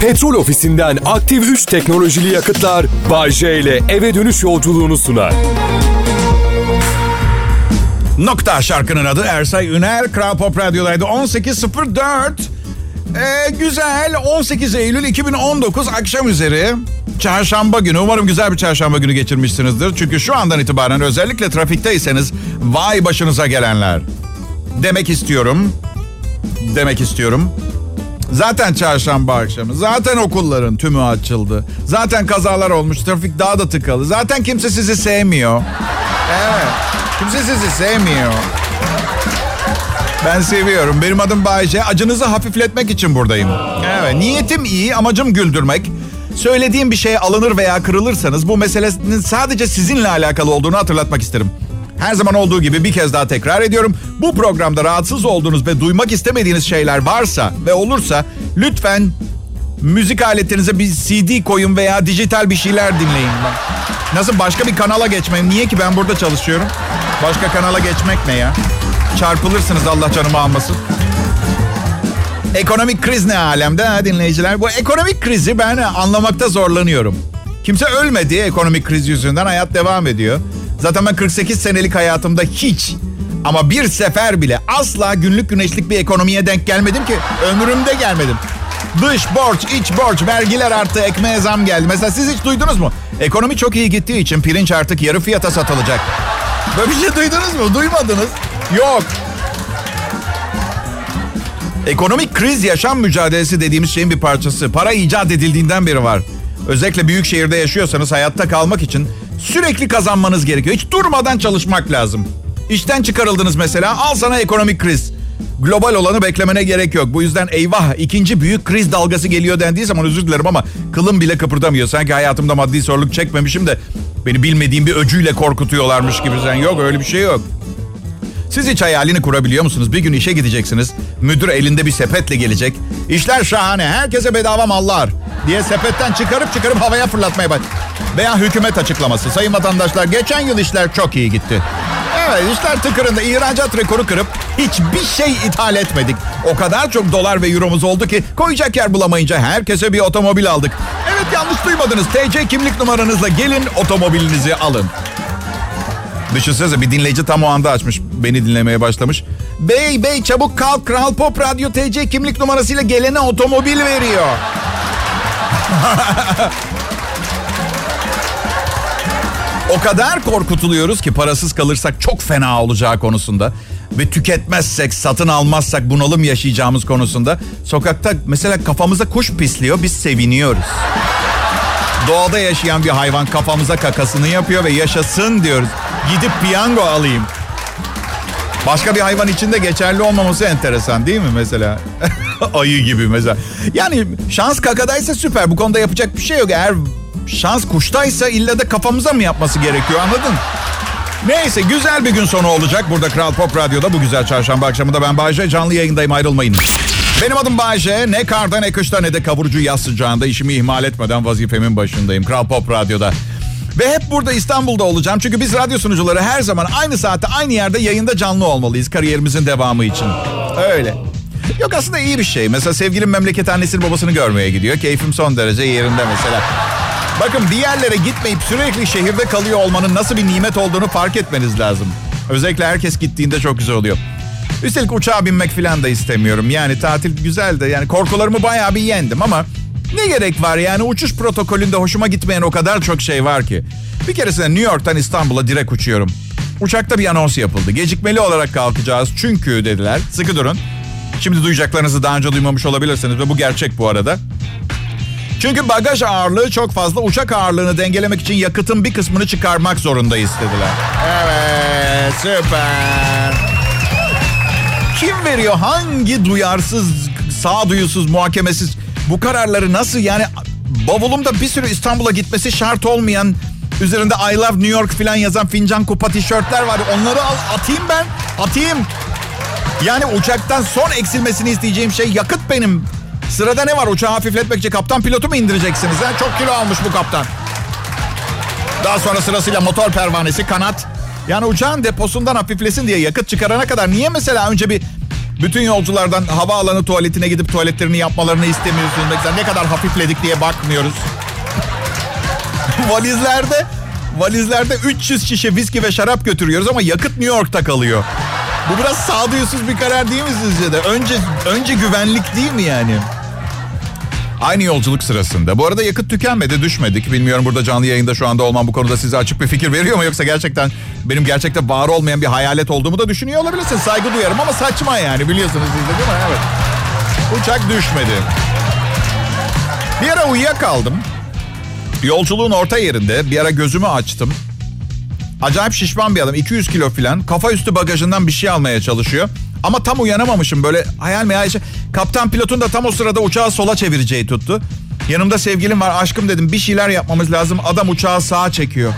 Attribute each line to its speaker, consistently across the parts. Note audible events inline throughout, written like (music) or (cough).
Speaker 1: Petrol ofisinden aktif 3 teknolojili yakıtlar Bay J ile eve dönüş yolculuğunu sunar.
Speaker 2: Nokta şarkının adı Ersay Üner. Kral Pop Radyo'daydı. 18.04. Ee, güzel 18 Eylül 2019 akşam üzeri çarşamba günü. Umarım güzel bir çarşamba günü geçirmişsinizdir. Çünkü şu andan itibaren özellikle trafikteyseniz vay başınıza gelenler. Demek istiyorum. Demek istiyorum. Zaten çarşamba akşamı. Zaten okulların tümü açıldı. Zaten kazalar olmuş. Trafik daha da tıkalı. Zaten kimse sizi sevmiyor. Evet. Kimse sizi sevmiyor. Ben seviyorum. Benim adım Bayce. Acınızı hafifletmek için buradayım. Evet. Niyetim iyi, amacım güldürmek. Söylediğim bir şeye alınır veya kırılırsanız bu meselenin sadece sizinle alakalı olduğunu hatırlatmak isterim. Her zaman olduğu gibi bir kez daha tekrar ediyorum. Bu programda rahatsız olduğunuz ve duymak istemediğiniz şeyler varsa ve olursa lütfen müzik aletinize bir CD koyun veya dijital bir şeyler dinleyin. Nasıl başka bir kanala geçmem? Niye ki ben burada çalışıyorum? Başka kanala geçmek ne ya? Çarpılırsınız Allah canımı almasın. Ekonomik kriz ne alemde ha dinleyiciler? Bu ekonomik krizi ben anlamakta zorlanıyorum. Kimse ölmedi ekonomik kriz yüzünden hayat devam ediyor. Zaten ben 48 senelik hayatımda hiç ama bir sefer bile asla günlük güneşlik bir ekonomiye denk gelmedim ki. Ömrümde gelmedim. Dış borç, iç borç, vergiler arttı, ekmeğe zam geldi. Mesela siz hiç duydunuz mu? Ekonomi çok iyi gittiği için pirinç artık yarı fiyata satılacak. Böyle bir şey duydunuz mu? Duymadınız. Yok. Ekonomik kriz yaşam mücadelesi dediğimiz şeyin bir parçası. Para icat edildiğinden beri var. Özellikle büyük şehirde yaşıyorsanız hayatta kalmak için sürekli kazanmanız gerekiyor. Hiç durmadan çalışmak lazım. İşten çıkarıldınız mesela al sana ekonomik kriz. Global olanı beklemene gerek yok. Bu yüzden eyvah ikinci büyük kriz dalgası geliyor dendiği zaman özür dilerim ama kılım bile kıpırdamıyor. Sanki hayatımda maddi sorunluk çekmemişim de beni bilmediğim bir öcüyle korkutuyorlarmış gibi. Sen yok öyle bir şey yok. Siz hiç hayalini kurabiliyor musunuz? Bir gün işe gideceksiniz. Müdür elinde bir sepetle gelecek. İşler şahane. Herkese bedava mallar. Diye sepetten çıkarıp çıkarıp havaya fırlatmaya bak. Veya hükümet açıklaması. Sayın vatandaşlar geçen yıl işler çok iyi gitti. Evet işler tıkırında ihracat rekoru kırıp hiçbir şey ithal etmedik. O kadar çok dolar ve euromuz oldu ki koyacak yer bulamayınca herkese bir otomobil aldık. Evet yanlış duymadınız. TC kimlik numaranızla gelin otomobilinizi alın. Düşünsenize bir dinleyici tam o anda açmış. Beni dinlemeye başlamış. Bey bey çabuk kalk Kral Pop Radyo TC kimlik numarasıyla gelene otomobil veriyor. (laughs) o kadar korkutuluyoruz ki parasız kalırsak çok fena olacağı konusunda ve tüketmezsek, satın almazsak bunalım yaşayacağımız konusunda sokakta mesela kafamıza kuş pisliyor biz seviniyoruz. Doğada yaşayan bir hayvan kafamıza kakasını yapıyor ve yaşasın diyoruz. Gidip piyango alayım. Başka bir hayvan için de geçerli olmaması enteresan değil mi mesela? (laughs) Ayı gibi mesela. Yani şans kakadaysa süper. Bu konuda yapacak bir şey yok. Eğer şans kuştaysa illa da kafamıza mı yapması gerekiyor anladın? Neyse güzel bir gün sonu olacak. Burada Kral Pop Radyo'da bu güzel çarşamba akşamında ben Bayece canlı yayındayım ayrılmayın. Benim adım Bayece. Ne karda ne kışta ne de kavurucu yaz sıcağında işimi ihmal etmeden vazifemin başındayım. Kral Pop Radyo'da. Ve hep burada İstanbul'da olacağım. Çünkü biz radyo sunucuları her zaman aynı saatte aynı yerde yayında canlı olmalıyız kariyerimizin devamı için. Öyle. Yok aslında iyi bir şey. Mesela sevgilim memleket annesini babasını görmeye gidiyor. Keyfim son derece yerinde mesela. Bakın bir yerlere gitmeyip sürekli şehirde kalıyor olmanın nasıl bir nimet olduğunu fark etmeniz lazım. Özellikle herkes gittiğinde çok güzel oluyor. Üstelik uçağa binmek falan da istemiyorum. Yani tatil güzel de yani korkularımı bayağı bir yendim ama ne gerek var yani uçuş protokolünde hoşuma gitmeyen o kadar çok şey var ki. Bir keresinde New York'tan İstanbul'a direkt uçuyorum. Uçakta bir anons yapıldı. Gecikmeli olarak kalkacağız çünkü dediler. Sıkı durun. Şimdi duyacaklarınızı daha önce duymamış olabilirsiniz ve bu gerçek bu arada. Çünkü bagaj ağırlığı çok fazla. Uçak ağırlığını dengelemek için yakıtın bir kısmını çıkarmak zorundayız dediler. Evet süper. Kim veriyor? Hangi duyarsız, sağduyusuz, muhakemesiz bu kararları nasıl yani bavulumda bir sürü İstanbul'a gitmesi şart olmayan üzerinde I love New York falan yazan fincan kupa tişörtler var. Onları al, atayım ben. Atayım. Yani uçaktan son eksilmesini isteyeceğim şey yakıt benim. Sırada ne var uçağı hafifletmek için kaptan pilotu mu indireceksiniz? Ha? Çok kilo almış bu kaptan. Daha sonra sırasıyla motor pervanesi, kanat. Yani uçağın deposundan hafiflesin diye yakıt çıkarana kadar niye mesela önce bir Bütün yolculardan havaalanı tuvaletine gidip tuvaletlerini yapmalarını istemiyorsunuz. Mesela ne kadar hafifledik diye bakmıyoruz. (laughs) valizlerde valizlerde 300 şişe viski ve şarap götürüyoruz ama yakıt New York'ta kalıyor. Bu biraz sağduyusuz bir karar değil mi sizce de? Önce önce güvenlik değil mi yani? Aynı yolculuk sırasında. Bu arada yakıt tükenmedi, düşmedik. Bilmiyorum burada canlı yayında şu anda olmam bu konuda size açık bir fikir veriyor mu? Yoksa gerçekten benim gerçekten var olmayan bir hayalet olduğumu da düşünüyor olabilirsin. Saygı duyarım ama saçma yani biliyorsunuz siz de değil mi? Evet. Uçak düşmedi. Bir ara uyuyakaldım. Yolculuğun orta yerinde bir ara gözümü açtım. Acayip şişman bir adam 200 kilo falan kafa üstü bagajından bir şey almaya çalışıyor. Ama tam uyanamamışım böyle hayal meyal şey. Kaptan pilotun da tam o sırada uçağı sola çevireceği tuttu. Yanımda sevgilim var aşkım dedim bir şeyler yapmamız lazım. Adam uçağı sağa çekiyor.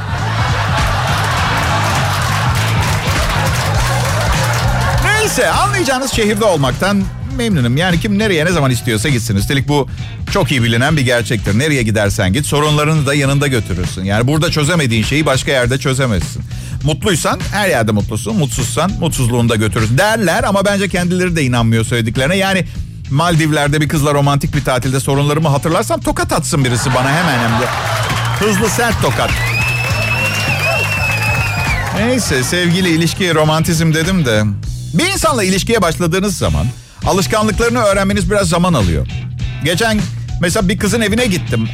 Speaker 2: Neyse anlayacağınız şehirde olmaktan memnunum. Yani kim nereye ne zaman istiyorsa gitsin. Üstelik bu çok iyi bilinen bir gerçektir. Nereye gidersen git sorunlarını da yanında götürürsün. Yani burada çözemediğin şeyi başka yerde çözemezsin. Mutluysan her yerde mutlusun. Mutsuzsan mutsuzluğunu da götürürsün derler ama bence kendileri de inanmıyor söylediklerine. Yani Maldivler'de bir kızla romantik bir tatilde sorunlarımı hatırlarsam tokat atsın birisi bana hemen hem de. Hızlı sert tokat. Neyse sevgili ilişki romantizm dedim de. Bir insanla ilişkiye başladığınız zaman alışkanlıklarını öğrenmeniz biraz zaman alıyor. Geçen mesela bir kızın evine gittim.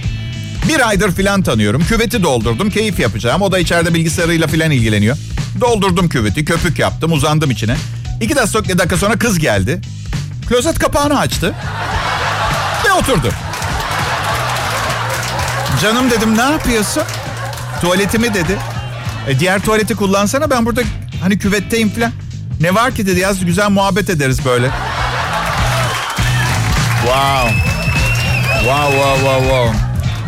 Speaker 2: Bir aydır filan tanıyorum. Küveti doldurdum. Keyif yapacağım. O da içeride bilgisayarıyla filan ilgileniyor. Doldurdum küveti. Köpük yaptım. Uzandım içine. İki dakika, sonra kız geldi. Klozet kapağını açtı. Ve oturdu. Canım dedim ne yapıyorsun? Tuvaletimi dedi. E, diğer tuvaleti kullansana ben burada hani küvetteyim filan. Ne var ki dedi yaz güzel muhabbet ederiz böyle. Wow. Wow wow wow wow.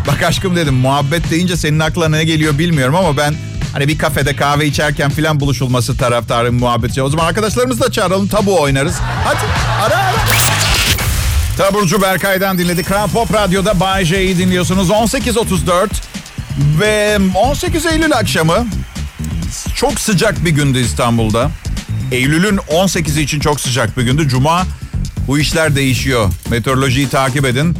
Speaker 2: Bak aşkım dedim muhabbet deyince senin aklına ne geliyor bilmiyorum ama ben hani bir kafede kahve içerken filan buluşulması taraftarım muhabbetçi. O zaman arkadaşlarımızı da çağıralım tabu oynarız. Hadi ara ara. Taburcu Berkay'dan dinledik. Kral Pop Radyo'da Bay J'yi dinliyorsunuz. 18.34 ve 18 Eylül akşamı çok sıcak bir gündü İstanbul'da. Eylül'ün 18'i için çok sıcak bir gündü. Cuma bu işler değişiyor. Meteorolojiyi takip edin.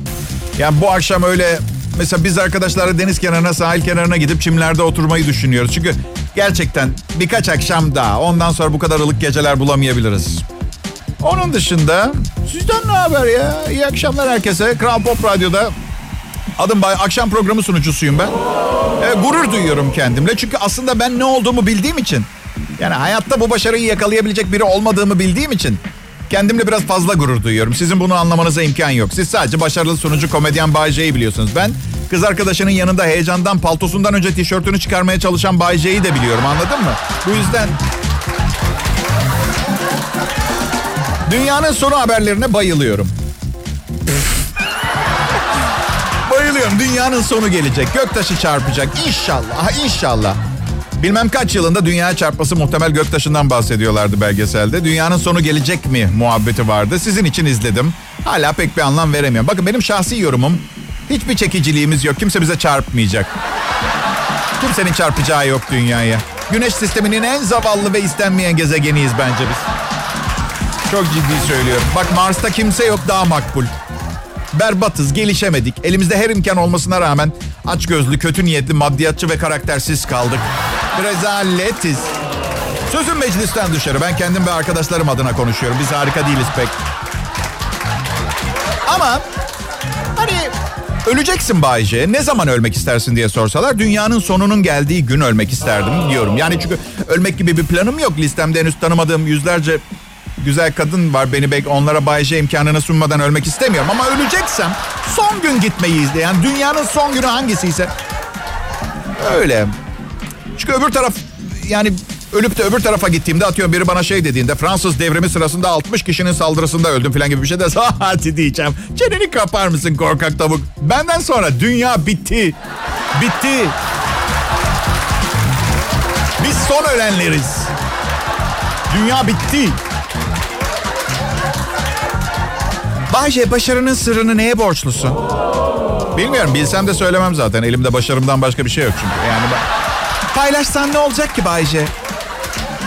Speaker 2: Yani bu akşam öyle mesela biz arkadaşlarla deniz kenarına, sahil kenarına gidip çimlerde oturmayı düşünüyoruz. Çünkü gerçekten birkaç akşam daha ondan sonra bu kadar ılık geceler bulamayabiliriz. Onun dışında sizden ne haber ya? İyi akşamlar herkese. Kral Pop Radyo'da adım Bay akşam programı sunucusuyum ben. E, gurur duyuyorum kendimle. Çünkü aslında ben ne olduğumu bildiğim için yani hayatta bu başarıyı yakalayabilecek biri olmadığımı bildiğim için kendimle biraz fazla gurur duyuyorum. Sizin bunu anlamanıza imkan yok. Siz sadece başarılı sunucu komedyen Bay J'yi biliyorsunuz. Ben kız arkadaşının yanında heyecandan paltosundan önce tişörtünü çıkarmaya çalışan Bay J'yi de biliyorum anladın mı? Bu yüzden dünyanın sonu haberlerine bayılıyorum. bayılıyorum. Dünyanın sonu gelecek. Göktaşı çarpacak. İnşallah, inşallah. Bilmem kaç yılında dünya çarpması muhtemel göktaşından bahsediyorlardı belgeselde. Dünyanın sonu gelecek mi muhabbeti vardı. Sizin için izledim. Hala pek bir anlam veremiyorum. Bakın benim şahsi yorumum hiçbir çekiciliğimiz yok. Kimse bize çarpmayacak. Kimsenin çarpacağı yok dünyaya. Güneş sisteminin en zavallı ve istenmeyen gezegeniyiz bence biz. Çok ciddi söylüyorum. Bak Mars'ta kimse yok daha makbul. Berbatız, gelişemedik. Elimizde her imkan olmasına rağmen açgözlü, kötü niyetli, maddiyatçı ve karaktersiz kaldık. Rezaletiz. Sözüm meclisten dışarı. Ben kendim ve arkadaşlarım adına konuşuyorum. Biz harika değiliz pek. Ama hani öleceksin Bayce. Ne zaman ölmek istersin diye sorsalar dünyanın sonunun geldiği gün ölmek isterdim diyorum. Yani çünkü ölmek gibi bir planım yok. Listemde henüz tanımadığım yüzlerce güzel kadın var beni bek onlara Bayce imkanını sunmadan ölmek istemiyorum. Ama öleceksem son gün gitmeyi izleyen dünyanın son günü hangisiyse öyle. Çünkü öbür taraf yani ölüp de öbür tarafa gittiğimde atıyorum biri bana şey dediğinde Fransız devrimi sırasında 60 kişinin saldırısında öldüm falan gibi bir şey de (laughs) hadi diyeceğim. Çeneni kapar mısın korkak tavuk? Benden sonra dünya bitti. Bitti. Biz son ölenleriz. Dünya bitti. Bayce başarının sırrını neye borçlusun? Bilmiyorum bilsem de söylemem zaten. Elimde başarımdan başka bir şey yok çünkü. Yani ben... Paylaşsan ne olacak ki Bayce?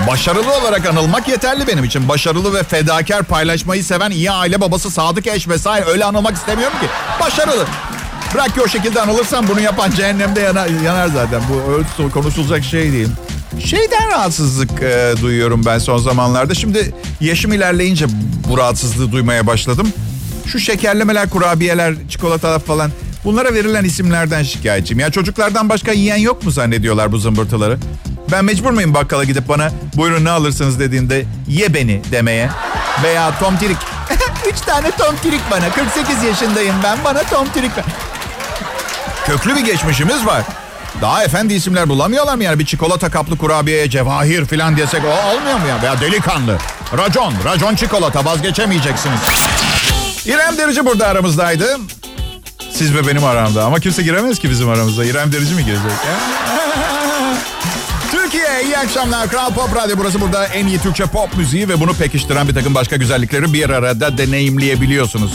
Speaker 2: Başarılı olarak anılmak yeterli benim için. Başarılı ve fedakar paylaşmayı seven iyi aile babası, sadık eş vesaire öyle anılmak istemiyorum ki. Başarılı. Bırak ki o şekilde anılırsan bunu yapan cehennemde yanar, yanar zaten. Bu konuşulacak şey değil. Şeyden rahatsızlık e, duyuyorum ben son zamanlarda. Şimdi yaşım ilerleyince bu rahatsızlığı duymaya başladım. Şu şekerlemeler, kurabiyeler, çikolatalar falan bunlara verilen isimlerden şikayetçiyim. Ya çocuklardan başka yiyen yok mu zannediyorlar bu zımbırtıları? Ben mecbur muyum bakkala gidip bana buyurun ne alırsınız dediğinde ye beni demeye? Veya Tom Tirik. (laughs) Üç tane Tom Tirik bana. 48 yaşındayım ben. Bana Tom Tirik ver. Köklü bir geçmişimiz var. Daha efendi isimler bulamıyorlar mı yani? Bir çikolata kaplı kurabiyeye cevahir falan diyesek o olmuyor mu ya? Veya delikanlı. Racon. Racon çikolata vazgeçemeyeceksiniz. İrem Derici burada aramızdaydı. Siz ve benim aramda. Ama kimse giremez ki bizim aramızda. İrem Derici mi girecek? (laughs) Türkiye iyi akşamlar. Kral Pop Radyo burası. Burada en iyi Türkçe pop müziği ve bunu pekiştiren bir takım başka güzellikleri bir arada deneyimleyebiliyorsunuz.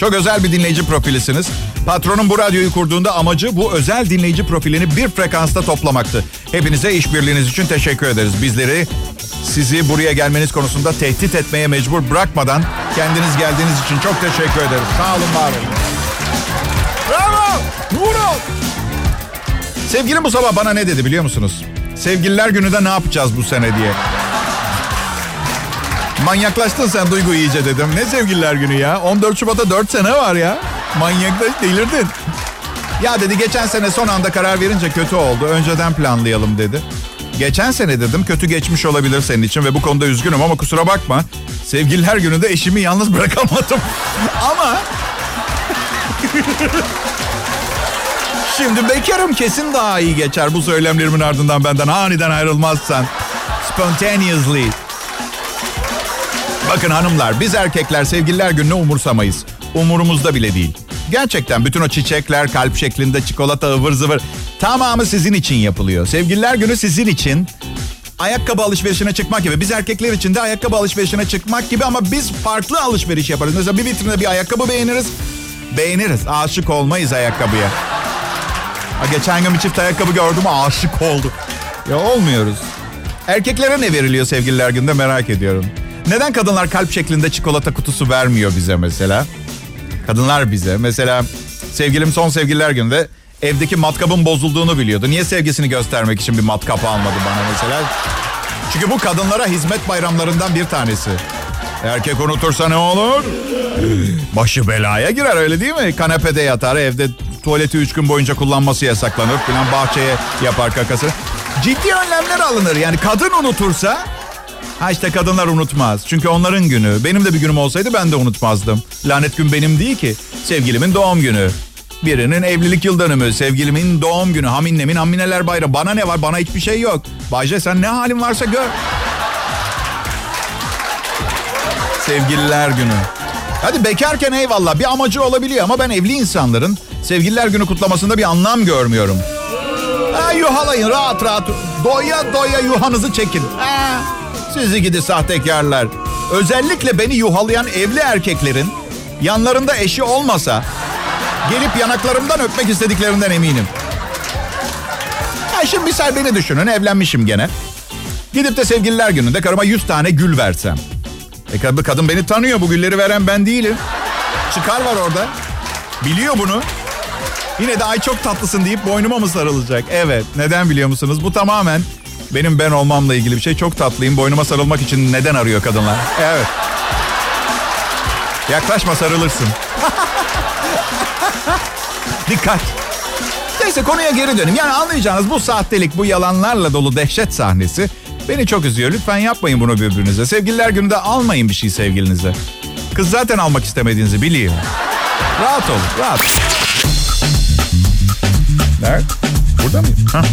Speaker 2: Çok özel bir dinleyici profilisiniz. Patronun bu radyoyu kurduğunda amacı bu özel dinleyici profilini bir frekansta toplamaktı. Hepinize işbirliğiniz için teşekkür ederiz. Bizleri sizi buraya gelmeniz konusunda tehdit etmeye mecbur bırakmadan kendiniz geldiğiniz için çok teşekkür ederiz. Sağ olun, var olun. Vurun! Sevgilim bu sabah bana ne dedi biliyor musunuz? Sevgililer gününde ne yapacağız bu sene diye. Manyaklaştın sen Duygu iyice dedim. Ne sevgililer günü ya? 14 Şubat'a 4 sene var ya. Manyaklaş delirdin. Ya dedi geçen sene son anda karar verince kötü oldu. Önceden planlayalım dedi. Geçen sene dedim kötü geçmiş olabilir senin için ve bu konuda üzgünüm ama kusura bakma. Sevgililer gününde eşimi yalnız (laughs) bırakamadım. ama Şimdi bekarım kesin daha iyi geçer bu söylemlerimin ardından benden aniden ayrılmazsan. Spontaneously. Bakın hanımlar biz erkekler sevgililer gününü umursamayız. Umurumuzda bile değil. Gerçekten bütün o çiçekler kalp şeklinde çikolata ıvır zıvır tamamı sizin için yapılıyor. Sevgililer günü sizin için ayakkabı alışverişine çıkmak gibi. Biz erkekler için de ayakkabı alışverişine çıkmak gibi ama biz farklı alışveriş yaparız. Mesela bir vitrinde bir ayakkabı beğeniriz. Beğeniriz. Aşık olmayız ayakkabıya. Ha, geçen gün bir çift ayakkabı gördüm aşık oldu. Ya olmuyoruz. Erkeklere ne veriliyor sevgililer günde merak ediyorum. Neden kadınlar kalp şeklinde çikolata kutusu vermiyor bize mesela? Kadınlar bize. Mesela sevgilim son sevgililer günde evdeki matkabın bozulduğunu biliyordu. Niye sevgisini göstermek için bir matkap almadı bana mesela? Çünkü bu kadınlara hizmet bayramlarından bir tanesi. Erkek unutursa ne olur? Başı belaya girer öyle değil mi? Kanepede yatar evde tuvaleti üç gün boyunca kullanması yasaklanır falan bahçeye yapar kakasını. Ciddi önlemler alınır yani kadın unutursa Ha işte kadınlar unutmaz. Çünkü onların günü. Benim de bir günüm olsaydı ben de unutmazdım. Lanet gün benim değil ki. Sevgilimin doğum günü. Birinin evlilik yıl dönümü. Sevgilimin doğum günü. Haminnemin hamineler bayramı. Bana ne var? Bana hiçbir şey yok. Bayce sen ne halin varsa gör. Sevgililer günü. Hadi bekarken eyvallah bir amacı olabiliyor ama ben evli insanların sevgililer günü kutlamasında bir anlam görmüyorum. Ha, yuhalayın rahat rahat. Doya doya yuhanızı çekin. Ha. Sizi gidi sahtekarlar. Özellikle beni yuhalayan evli erkeklerin yanlarında eşi olmasa gelip yanaklarımdan öpmek istediklerinden eminim. Ha şimdi misal beni düşünün evlenmişim gene. Gidip de sevgililer gününde karıma 100 tane gül versem. E kadın beni tanıyor bu gülleri veren ben değilim. Çıkar var orada. Biliyor bunu. Yine de ay çok tatlısın deyip boynuma mı sarılacak? Evet. Neden biliyor musunuz? Bu tamamen benim ben olmamla ilgili bir şey. Çok tatlıyım. Boynuma sarılmak için neden arıyor kadınlar? Evet. Yaklaşma sarılırsın. (laughs) Dikkat. Neyse konuya geri döneyim. Yani anlayacağınız bu sahtelik, bu yalanlarla dolu dehşet sahnesi beni çok üzüyor. Lütfen yapmayın bunu birbirinize. Sevgililer gününde almayın bir şey sevgilinize. Kız zaten almak istemediğinizi biliyor. Rahat olun, rahat. Nerede? Burada mıyım? Hah.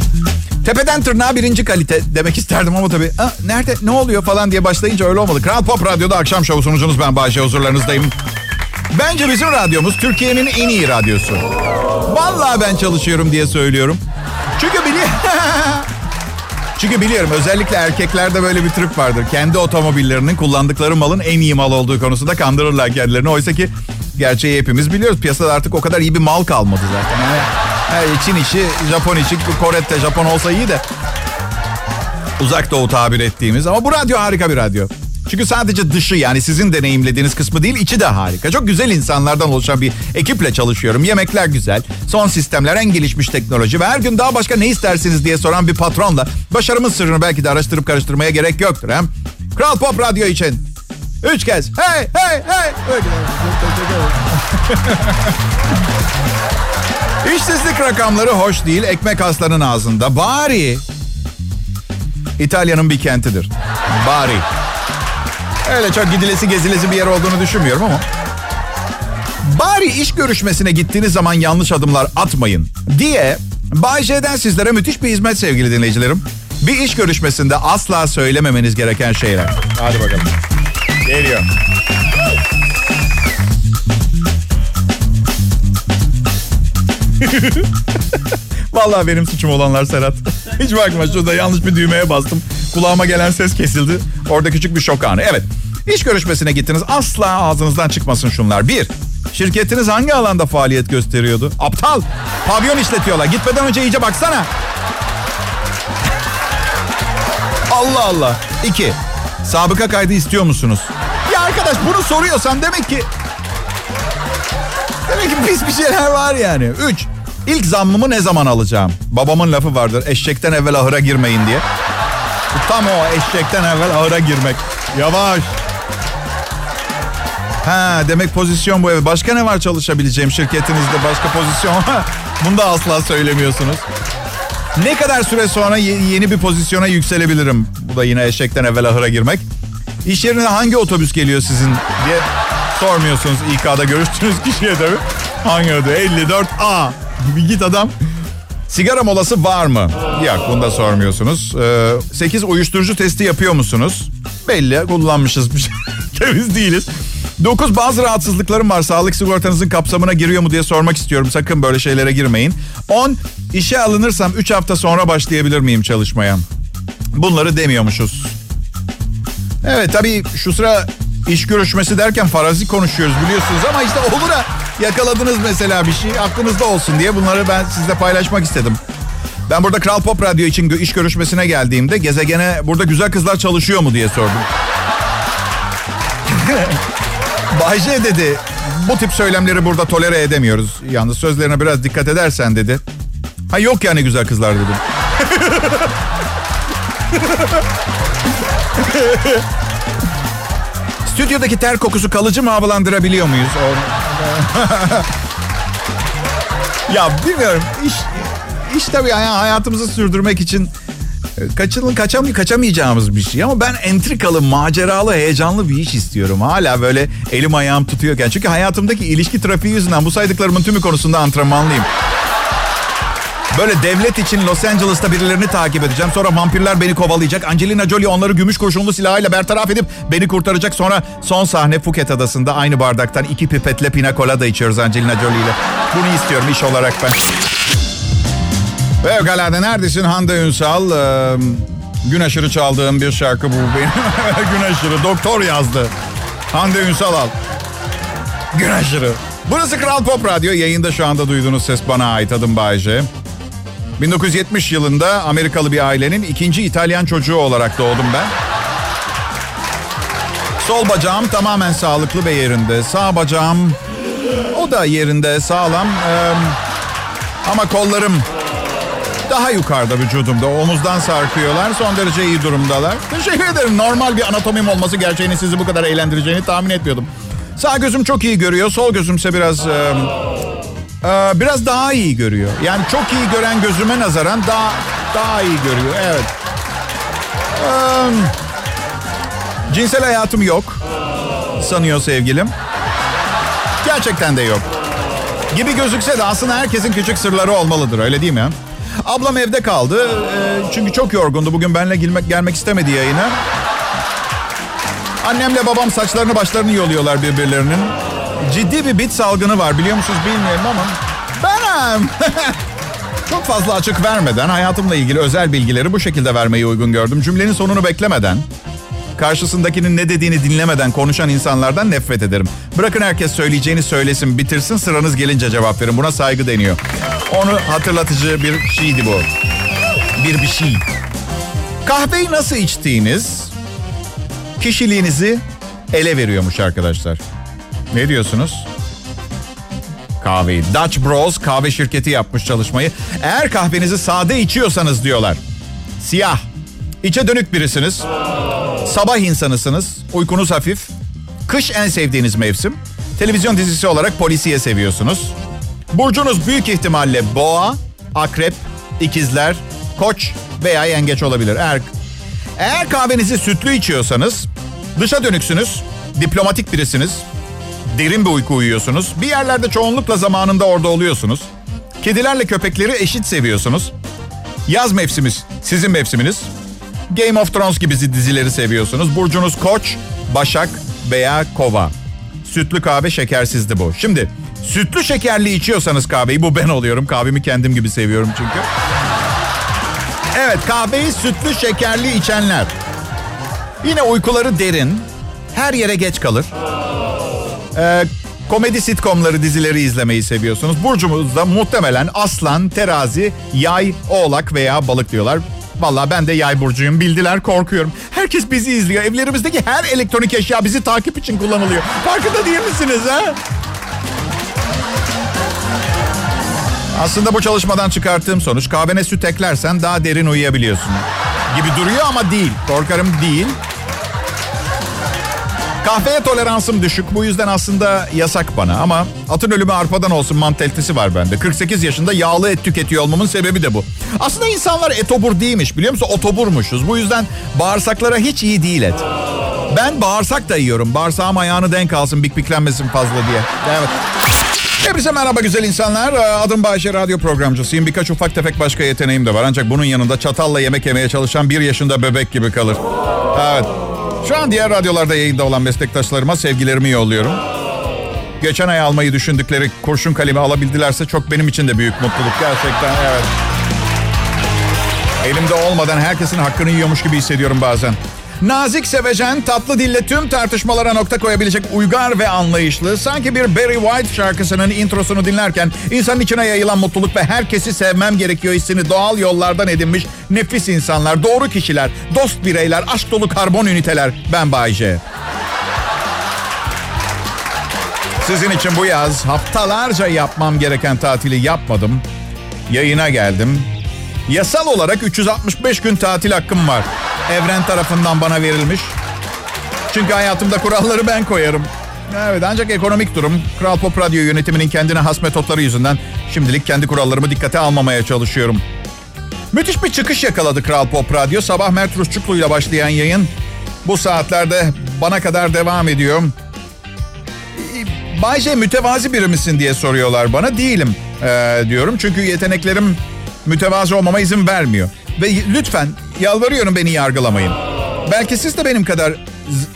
Speaker 2: Tepeden tırnağa birinci kalite demek isterdim ama tabii "Aa, nerede ne oluyor falan diye başlayınca öyle olmadı. Kral Pop Radyo'da akşam şovu sunucunuz ben Bayşe huzurlarınızdayım. Bence bizim radyomuz Türkiye'nin en iyi radyosu. Vallahi ben çalışıyorum diye söylüyorum. Çünkü biliyorum. (laughs) Çünkü biliyorum özellikle erkeklerde böyle bir trip vardır. Kendi otomobillerinin kullandıkları malın en iyi mal olduğu konusunda kandırırlar kendilerini. Oysa ki gerçeği hepimiz biliyoruz. Piyasada artık o kadar iyi bir mal kalmadı zaten. Yani, yani Çin işi, Japon işi, Kore'de Japon olsa iyi de. Uzak doğu tabir ettiğimiz ama bu radyo harika bir radyo. Çünkü sadece dışı yani sizin deneyimlediğiniz kısmı değil içi de harika. Çok güzel insanlardan oluşan bir ekiple çalışıyorum. Yemekler güzel, son sistemler, en gelişmiş teknoloji ve her gün daha başka ne istersiniz diye soran bir patronla başarımın sırrını belki de araştırıp karıştırmaya gerek yoktur. Hem Kral Pop Radyo için üç kez hey hey hey. (laughs) İşsizlik rakamları hoş değil. Ekmek aslanın ağzında. Bari İtalya'nın bir kentidir. Bari. Öyle çok gidilesi gezilesi bir yer olduğunu düşünmüyorum ama. Bari iş görüşmesine gittiğiniz zaman yanlış adımlar atmayın diye Bay J'den sizlere müthiş bir hizmet sevgili dinleyicilerim. Bir iş görüşmesinde asla söylememeniz gereken şeyler. Hadi bakalım. Geliyor. (laughs) Vallahi benim suçum olanlar Serhat. Hiç bakma şurada yanlış bir düğmeye bastım. Kulağıma gelen ses kesildi. Orada küçük bir şok anı. Evet. İş görüşmesine gittiniz. Asla ağzınızdan çıkmasın şunlar. Bir, şirketiniz hangi alanda faaliyet gösteriyordu? Aptal. Pavyon işletiyorlar. Gitmeden önce iyice baksana. (laughs) Allah Allah. İki, sabıka kaydı istiyor musunuz? Ya arkadaş bunu soruyorsan demek ki... Demek ki pis bir şeyler var yani. Üç, İlk zammımı ne zaman alacağım? Babamın lafı vardır. Eşekten evvel ahıra girmeyin diye. Tam o eşekten evvel ahıra girmek. Yavaş. Ha demek pozisyon bu ev. Başka ne var çalışabileceğim şirketinizde başka pozisyon? (laughs) Bunu da asla söylemiyorsunuz. Ne kadar süre sonra yeni bir pozisyona yükselebilirim? Bu da yine eşekten evvel ahıra girmek. İş yerine hangi otobüs geliyor sizin diye sormuyorsunuz İK'da görüştüğünüz kişiye tabii. Hangi adı? 54A. Bir git adam. Sigara molası var mı? Yok bunu da sormuyorsunuz. Ee, 8 uyuşturucu testi yapıyor musunuz? Belli kullanmışız bir (laughs) şey. Temiz değiliz. 9 bazı rahatsızlıklarım var. Sağlık sigortanızın kapsamına giriyor mu diye sormak istiyorum. Sakın böyle şeylere girmeyin. 10 işe alınırsam 3 hafta sonra başlayabilir miyim çalışmaya? Bunları demiyormuşuz. Evet tabii şu sıra iş görüşmesi derken farazi konuşuyoruz biliyorsunuz ama işte olur ha yakaladınız mesela bir şey aklınızda olsun diye bunları ben sizle paylaşmak istedim. Ben burada Kral Pop Radyo için iş görüşmesine geldiğimde gezegene burada güzel kızlar çalışıyor mu diye sordum. (laughs) Bayce dedi bu tip söylemleri burada tolere edemiyoruz. Yalnız sözlerine biraz dikkat edersen dedi. Ha yok yani güzel kızlar dedim. (laughs) Stüdyodaki ter kokusu kalıcı mı havalandırabiliyor muyuz? (laughs) ya bilmiyorum. İş, iş tabii hayatımızı sürdürmek için e, kaçının kaçam kaçamayacağımız bir şey ama ben entrikalı, maceralı, heyecanlı bir iş istiyorum. Hala böyle elim ayağım tutuyorken. Çünkü hayatımdaki ilişki trafiği yüzünden bu saydıklarımın tümü konusunda antrenmanlıyım. Böyle devlet için Los Angeles'ta birilerini takip edeceğim. Sonra vampirler beni kovalayacak. Angelina Jolie onları gümüş kurşunlu silahıyla bertaraf edip beni kurtaracak. Sonra son sahne Phuket Adası'nda aynı bardaktan iki pipetle pina colada içiyoruz Angelina Jolie ile. Bunu istiyorum iş olarak ben. Ve galada neredesin Hande Ünsal? Ee, gün aşırı çaldığım bir şarkı bu benim. (laughs) gün aşırı doktor yazdı. Hande Ünsal al. Gün aşırı. Burası Kral Pop Radyo. Yayında şu anda duyduğunuz ses bana ait. Adım Bayece. 1970 yılında Amerikalı bir ailenin ikinci İtalyan çocuğu olarak doğdum ben. Sol bacağım tamamen sağlıklı ve yerinde. Sağ bacağım o da yerinde sağlam. Ee, ama kollarım daha yukarıda vücudumda. Omuzdan sarkıyorlar. Son derece iyi durumdalar. Teşekkür ederim. Normal bir anatomim olması gerçeğini sizi bu kadar eğlendireceğini tahmin etmiyordum. Sağ gözüm çok iyi görüyor. Sol gözümse biraz... E, ee, biraz daha iyi görüyor. Yani çok iyi gören gözüme nazaran daha daha iyi görüyor. Evet. Ee, cinsel hayatım yok. Sanıyor sevgilim. Gerçekten de yok. Gibi gözükse de aslında herkesin küçük sırları olmalıdır öyle değil mi? Ablam evde kaldı. Ee, çünkü çok yorgundu. Bugün benimle gelmek, gelmek istemedi yayına. Annemle babam saçlarını başlarını yoluyorlar birbirlerinin. Ciddi bir bit salgını var biliyor musunuz bilmiyorum ama benim. (laughs) Çok fazla açık vermeden hayatımla ilgili özel bilgileri bu şekilde vermeyi uygun gördüm. Cümlenin sonunu beklemeden, karşısındakinin ne dediğini dinlemeden konuşan insanlardan nefret ederim. Bırakın herkes söyleyeceğini söylesin, bitirsin, sıranız gelince cevap verin. Buna saygı deniyor. Onu hatırlatıcı bir şeydi bu. Bir bir şey. Kahveyi nasıl içtiğiniz kişiliğinizi ele veriyormuş arkadaşlar. Ne diyorsunuz? Kahveyi. Dutch Bros kahve şirketi yapmış çalışmayı. Eğer kahvenizi sade içiyorsanız diyorlar. Siyah. İçe dönük birisiniz. Sabah insanısınız. Uykunuz hafif. Kış en sevdiğiniz mevsim. Televizyon dizisi olarak polisiye seviyorsunuz. Burcunuz büyük ihtimalle boğa, akrep, ikizler, koç veya yengeç olabilir. Eğer, eğer kahvenizi sütlü içiyorsanız dışa dönüksünüz, diplomatik birisiniz, derin bir uyku uyuyorsunuz. Bir yerlerde çoğunlukla zamanında orada oluyorsunuz. Kedilerle köpekleri eşit seviyorsunuz. Yaz mevsimi sizin mevsiminiz. Game of Thrones gibi dizileri seviyorsunuz. Burcunuz Koç, Başak veya Kova. Sütlü kahve şekersizdi bu. Şimdi sütlü şekerli içiyorsanız kahveyi bu ben oluyorum. Kahvemi kendim gibi seviyorum çünkü. Evet kahveyi sütlü şekerli içenler. Yine uykuları derin. Her yere geç kalır. Ee, komedi sitcomları, dizileri izlemeyi seviyorsunuz. Burcumuzda muhtemelen aslan, terazi, yay, oğlak veya balık diyorlar. Vallahi ben de yay burcuyum. Bildiler korkuyorum. Herkes bizi izliyor. Evlerimizdeki her elektronik eşya bizi takip için kullanılıyor. Farkında değil misiniz ha? Aslında bu çalışmadan çıkarttığım sonuç kahvene süt eklersen daha derin uyuyabiliyorsun. Gibi duruyor ama değil. Korkarım değil. Kahveye toleransım düşük. Bu yüzden aslında yasak bana. Ama atın ölümü arpadan olsun mantalitesi var bende. 48 yaşında yağlı et tüketiyor olmamın sebebi de bu. Aslında insanlar etobur değilmiş biliyor musun? Otoburmuşuz. Bu yüzden bağırsaklara hiç iyi değil et. Ben bağırsak da yiyorum. Bağırsağım ayağını denk alsın, bikbiklenmesin fazla diye. Evet. Hepinize merhaba güzel insanlar. Ee, adım Bayşe, radyo programcısıyım. Birkaç ufak tefek başka yeteneğim de var. Ancak bunun yanında çatalla yemek yemeye çalışan bir yaşında bebek gibi kalır. Evet. Şu an diğer radyolarda yayında olan meslektaşlarıma sevgilerimi yolluyorum. Geçen ay almayı düşündükleri kurşun kalemi alabildilerse çok benim için de büyük mutluluk. Gerçekten evet. Elimde olmadan herkesin hakkını yiyormuş gibi hissediyorum bazen. Nazik, sevecen, tatlı dille tüm tartışmalara nokta koyabilecek uygar ve anlayışlı. Sanki bir Barry White şarkısının introsunu dinlerken insanın içine yayılan mutluluk ve herkesi sevmem gerekiyor hissini doğal yollardan edinmiş nefis insanlar, doğru kişiler, dost bireyler, aşk dolu karbon üniteler. Ben Bayce. Sizin için bu yaz haftalarca yapmam gereken tatili yapmadım. Yayına geldim. Yasal olarak 365 gün tatil hakkım var. Evren tarafından bana verilmiş. Çünkü hayatımda kuralları ben koyarım. Evet ancak ekonomik durum Kral Pop Radyo yönetiminin kendine has metotları yüzünden şimdilik kendi kurallarımı dikkate almamaya çalışıyorum. Müthiş bir çıkış yakaladı Kral Pop Radyo. Sabah Mert Rusçuklu ile başlayan yayın bu saatlerde bana kadar devam ediyor. Bayce mütevazi biri misin diye soruyorlar bana. Değilim ee, diyorum çünkü yeteneklerim mütevazı olmama izin vermiyor. Ve lütfen yalvarıyorum beni yargılamayın. Belki siz de benim kadar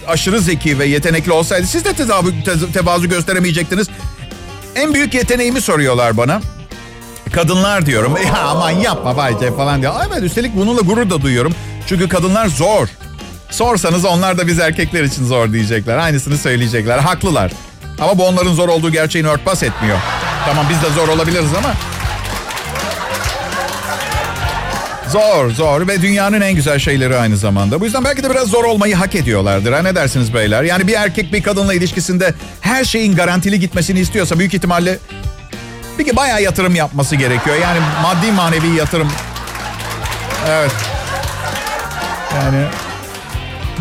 Speaker 2: aşırı zeki ve yetenekli olsaydı siz de tevazu, tevazu gösteremeyecektiniz. En büyük yeteneğimi soruyorlar bana. Kadınlar diyorum. Ya aman yapma Bayce falan diyor. Evet üstelik bununla gurur da duyuyorum. Çünkü kadınlar zor. Sorsanız onlar da biz erkekler için zor diyecekler. Aynısını söyleyecekler. Haklılar. Ama bu onların zor olduğu gerçeğini örtbas etmiyor. Tamam biz de zor olabiliriz ama Zor zor ve dünyanın en güzel şeyleri aynı zamanda. Bu yüzden belki de biraz zor olmayı hak ediyorlardır. Ha ne dersiniz beyler? Yani bir erkek bir kadınla ilişkisinde her şeyin garantili gitmesini istiyorsa büyük ihtimalle bir bayağı yatırım yapması gerekiyor. Yani maddi manevi yatırım. Evet. Yani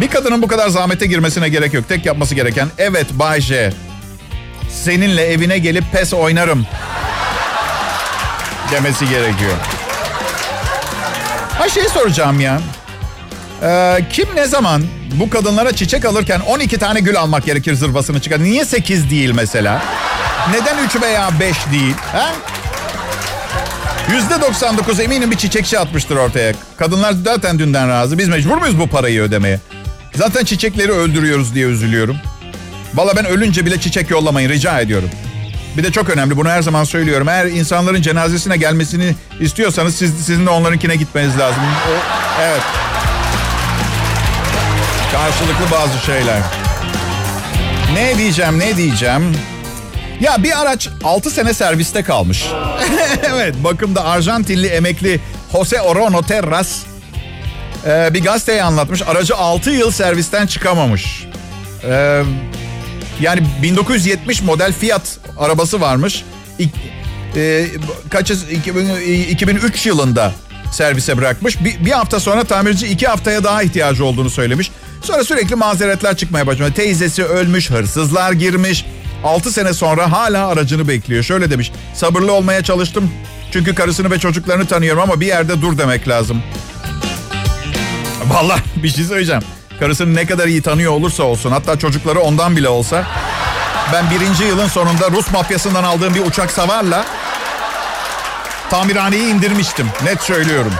Speaker 2: bir kadının bu kadar zahmete girmesine gerek yok. Tek yapması gereken evet Bayce seninle evine gelip pes oynarım demesi gerekiyor. Ha şey soracağım ya. Ee, kim ne zaman bu kadınlara çiçek alırken 12 tane gül almak gerekir zırvasını çıkar. Niye 8 değil mesela? Neden 3 veya 5 değil? Ha? %99 eminim bir çiçekçi atmıştır ortaya. Kadınlar zaten dünden razı. Biz mecbur muyuz bu parayı ödemeye? Zaten çiçekleri öldürüyoruz diye üzülüyorum. Valla ben ölünce bile çiçek yollamayın rica ediyorum. Bir de çok önemli bunu her zaman söylüyorum. Eğer insanların cenazesine gelmesini istiyorsanız siz, sizin de onlarınkine gitmeniz lazım. Evet. Karşılıklı bazı şeyler. Ne diyeceğim ne diyeceğim. Ya bir araç 6 sene serviste kalmış. (laughs) evet bakımda Arjantinli emekli Jose Orono Terras Ee, bir gazeteye anlatmış. Aracı 6 yıl servisten çıkamamış. Ee, yani 1970 model Fiat arabası varmış. İk, e, kaç 2003 yılında servise bırakmış. Bir, bir hafta sonra tamirci iki haftaya daha ihtiyacı olduğunu söylemiş. Sonra sürekli mazeretler çıkmaya başladı. Teyzesi ölmüş, hırsızlar girmiş. 6 sene sonra hala aracını bekliyor. Şöyle demiş. Sabırlı olmaya çalıştım. Çünkü karısını ve çocuklarını tanıyorum ama bir yerde dur demek lazım. Vallahi bir şey söyleyeceğim. Karısını ne kadar iyi tanıyor olursa olsun hatta çocukları ondan bile olsa ben birinci yılın sonunda Rus mafyasından aldığım bir uçak savarla tamirhaneyi indirmiştim. Net söylüyorum.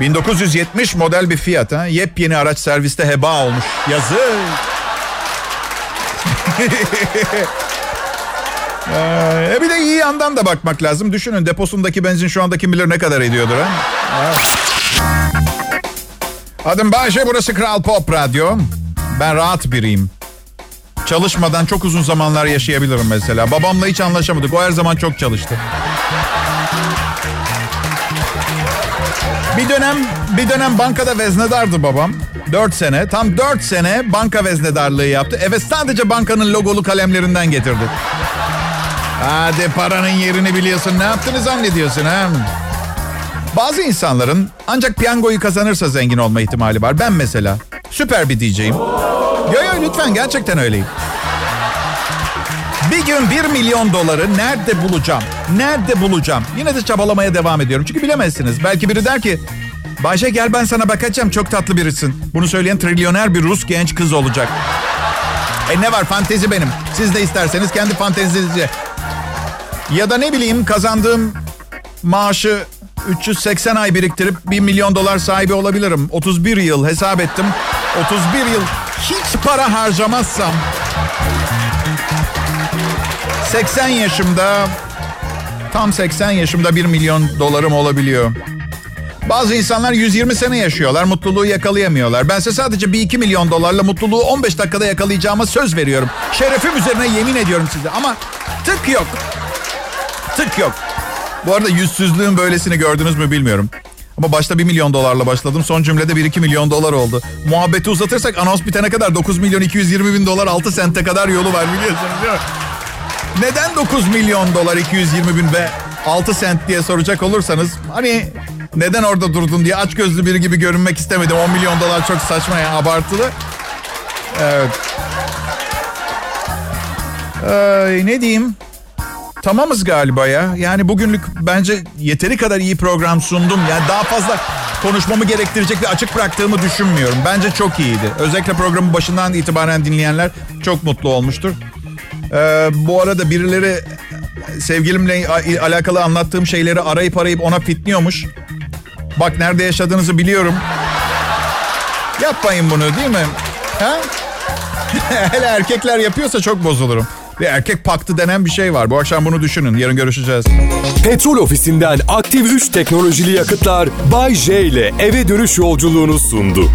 Speaker 2: 1970 model bir Fiat ha. Yepyeni araç serviste heba olmuş. Yazık. (laughs) ee, bir de iyi yandan da bakmak lazım. Düşünün deposundaki benzin şu anda kim bilir ne kadar ediyordur ha. Adım Bayşe, burası Kral Pop Radyo. Ben rahat biriyim. Çalışmadan çok uzun zamanlar yaşayabilirim mesela. Babamla hiç anlaşamadık. O her zaman çok çalıştı. Bir dönem bir dönem bankada veznedardı babam. Dört sene, tam dört sene banka veznedarlığı yaptı. Eve sadece bankanın logolu kalemlerinden getirdi. Hadi paranın yerini biliyorsun. Ne yaptığını zannediyorsun ha? Bazı insanların ancak piyangoyu kazanırsa zengin olma ihtimali var. Ben mesela süper bir DJ'yim. Yo yo lütfen gerçekten öyleyim. Bir gün bir milyon doları nerede bulacağım? Nerede bulacağım? Yine de çabalamaya devam ediyorum. Çünkü bilemezsiniz. Belki biri der ki Bayşe gel ben sana bakacağım çok tatlı birisin. Bunu söyleyen trilyoner bir Rus genç kız olacak. E ne var fantezi benim. Siz de isterseniz kendi fantezinizi. Ya da ne bileyim kazandığım maaşı 380 ay biriktirip 1 milyon dolar sahibi olabilirim. 31 yıl hesap ettim. 31 yıl hiç para harcamazsam 80 yaşımda tam 80 yaşımda 1 milyon dolarım olabiliyor. Bazı insanlar 120 sene yaşıyorlar, mutluluğu yakalayamıyorlar. Bense sadece bir 2 milyon dolarla mutluluğu 15 dakikada yakalayacağıma söz veriyorum. Şerefim üzerine yemin ediyorum size ama tık yok. Tık yok. Bu arada yüzsüzlüğün böylesini gördünüz mü bilmiyorum. Ama başta 1 milyon dolarla başladım. Son cümlede 1-2 milyon dolar oldu. Muhabbeti uzatırsak anons bitene kadar 9 milyon 220 bin dolar 6 sente kadar yolu var biliyorsunuz değil mi? Neden 9 milyon dolar 220 bin ve 6 sent diye soracak olursanız hani neden orada durdun diye aç gözlü biri gibi görünmek istemedim. 10 milyon dolar çok saçma ya abartılı. Evet. Ee, ne diyeyim? Tamamız galiba ya. Yani bugünlük bence yeteri kadar iyi program sundum. Yani daha fazla konuşmamı gerektirecek ve açık bıraktığımı düşünmüyorum. Bence çok iyiydi. Özellikle programın başından itibaren dinleyenler çok mutlu olmuştur. Ee, bu arada birileri sevgilimle alakalı anlattığım şeyleri arayıp arayıp ona fitliyormuş. Bak nerede yaşadığınızı biliyorum. Yapmayın bunu değil mi? Ha? (laughs) Hele erkekler yapıyorsa çok bozulurum. Bir erkek paktı denen bir şey var. Bu akşam bunu düşünün. Yarın görüşeceğiz.
Speaker 1: Petrol ofisinden aktif 3 teknolojili yakıtlar Bay J ile eve dönüş yolculuğunu sundu.